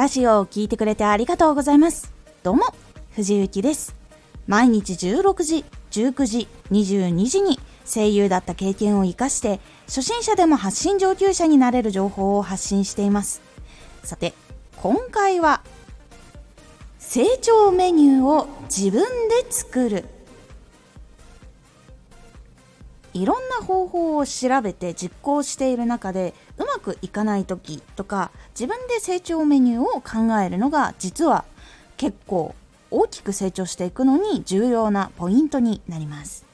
ラジオを聴いてくれてありがとうございます。どうも藤幸です。毎日16時19時22時に声優だった経験を生かして初心者でも発信上級者になれる情報を発信しています。さて今回は成長メニューを自分で作る。いろんな方法を調べて実行している中でうまくいかない時とか自分で成長メニューを考えるのが実は結構大きく成長していくのに重要なポイントになります。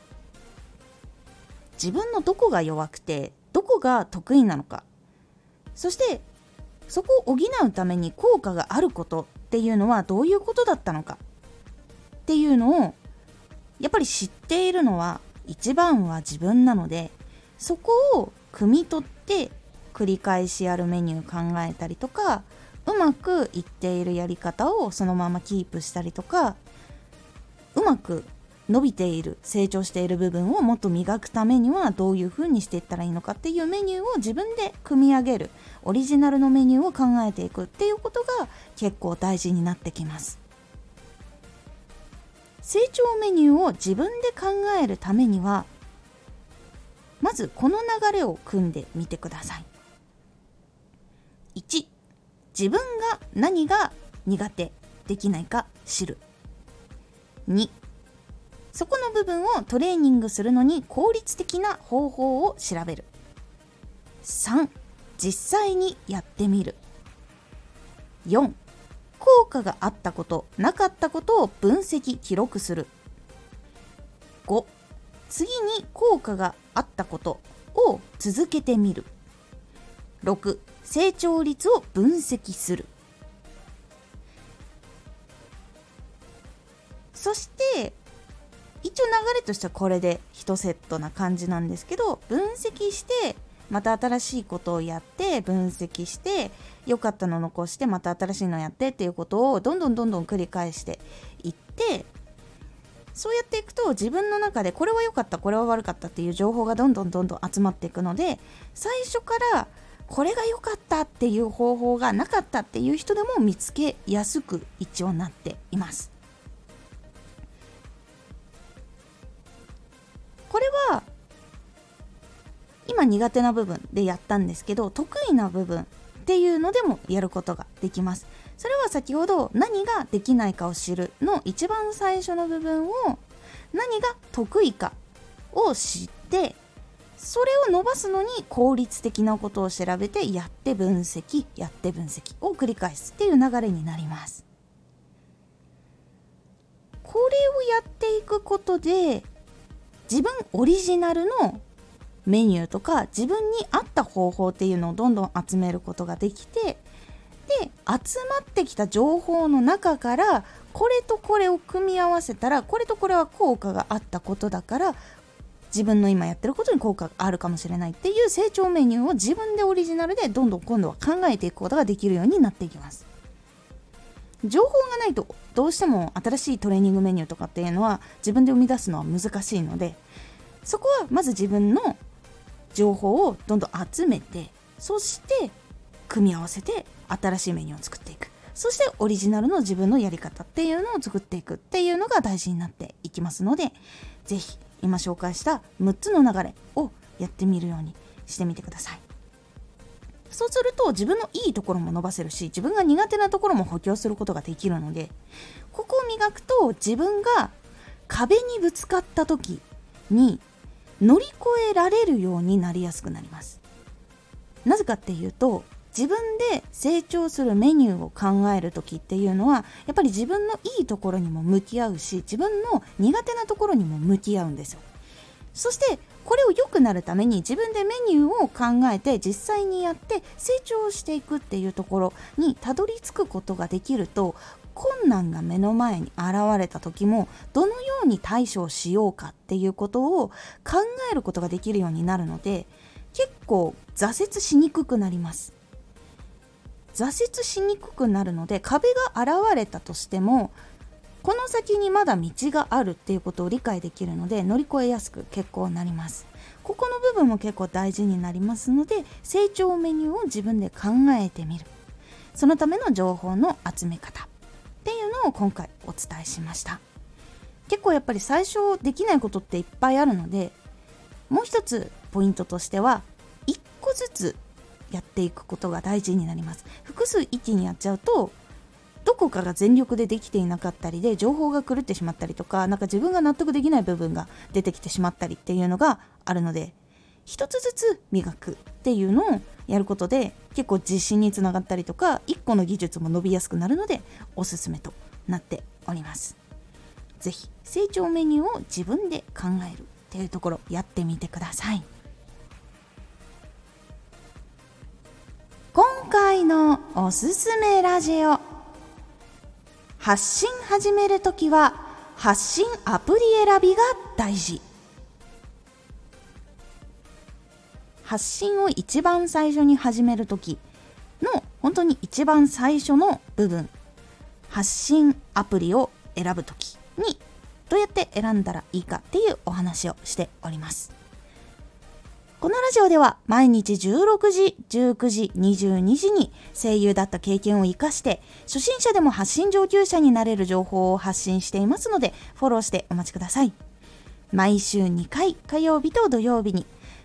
自分のどこが弱くてどこが得意なのか。そしてそこを補うために効果があることっていうのはどういうことだったのかっていうのをやっぱり知っているのは一番は自分なのでそこを汲み取って繰り返しやるメニュー考えたりとかうまくいっているやり方をそのままキープしたりとかうまく伸びている成長している部分をもっと磨くためにはどういう風にしていったらいいのかっていうメニューを自分で組み上げるオリジナルのメニューを考えていくっていうことが結構大事になってきます。成長メニューを自分で考えるためにはまずこの流れを組んでみてください。1自分が何が苦手できないか知る。2そこの部分をトレーニングするのに効率的な方法を調べる。3実際にやってみる。4効果があったことなかったことを分析記録する。5次に効果があったことを続けてみる。6成長率を分析する。そして一応流れとしてはこれで1セットな感じなんですけど分析してまた新しいことをやって分析して良かったの残してまた新しいのやってっていうことをどんどんどんどん繰り返していってそうやっていくと自分の中でこれは良かったこれは悪かったっていう情報がどんどんどんどん集まっていくので最初からこれが良かったっていう方法がなかったっていう人でも見つけやすく一応なっています。これは今苦手な部分でやったんですけど得意な部分っていうのでもやることができます。それは先ほど何ができないかを知るの一番最初の部分を何が得意かを知ってそれを伸ばすのに効率的なことを調べてやって分析やって分析を繰り返すっていう流れになりますこれをやっていくことで自分オリジナルのメニューとか自分に合った方法っていうのをどんどん集めることができてで集まってきた情報の中からこれとこれを組み合わせたらこれとこれは効果があったことだから自分の今やってることに効果があるかもしれないっていう成長メニューを自分でオリジナルでどんどん今度は考えていくことができるようになっていきます。情報がないとどうしても新しいトレーニングメニューとかっていうのは自分で生み出すのは難しいのでそこはまず自分の情報をどんどん集めてそして組み合わせて新しいメニューを作っていく。そしてオリジナルの自分のやり方っていうのを作っていくっていうのが大事になっていきますので是非今紹介した6つの流れをやってみるようにしてみてください。そうすると自分のいいところも伸ばせるし自分が苦手なところも補強することができるのでここを磨くと自分が壁にぶつかった時に乗り越えられるようになりやすくなります。なぜかっていうと自分で成長するメニューを考える時っていうのはやっぱり自分のいいところにも向き合うし自分の苦手なところにも向き合うんですよ。そしてこれを良くなるために自分でメニューを考えて実際にやって成長していくっていうところにたどり着くことができると困難が目の前に現れた時もどのように対処しようかっていうことを考えることができるようになるので結構挫折しにくくなります。挫折しにくくなるので壁が現れたとしてもこの先にまだ道があるっていうことを理解できるので乗り越えやすく結構なります。ここの部分も結構大事になりますので成長メニューを自分で考えてみる。そのための情報の集め方。っていうのを今回お伝えしました。結構やっぱり最初できないことっていっぱいあるのでもう一つポイントとしては1個ずつやっていくことが大事になります。複数一気にやっちゃうとどこかが全力でできていなかったりで情報が狂ってしまったりとか何か自分が納得できない部分が出てきてしまったりっていうのがあるので一つずつ磨くっていうのをやることで結構自信につながったりとか1個の技術も伸びやすくなるのでおすすめとなっております。是非成長メニューを自分で考えるっていうところやってみてください。今回のおすすめラジオ。発信始めるときは発信アプリ選びが大事。発信を一番最初に始める時の本当に一番最初の部分発信アプリを選ぶ時にどうやって選んだらいいかっていうお話をしております。このラジオでは毎日16時、19時、22時に声優だった経験を活かして初心者でも発信上級者になれる情報を発信していますのでフォローしてお待ちください。毎週2回火曜日と土曜日に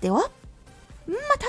ではまた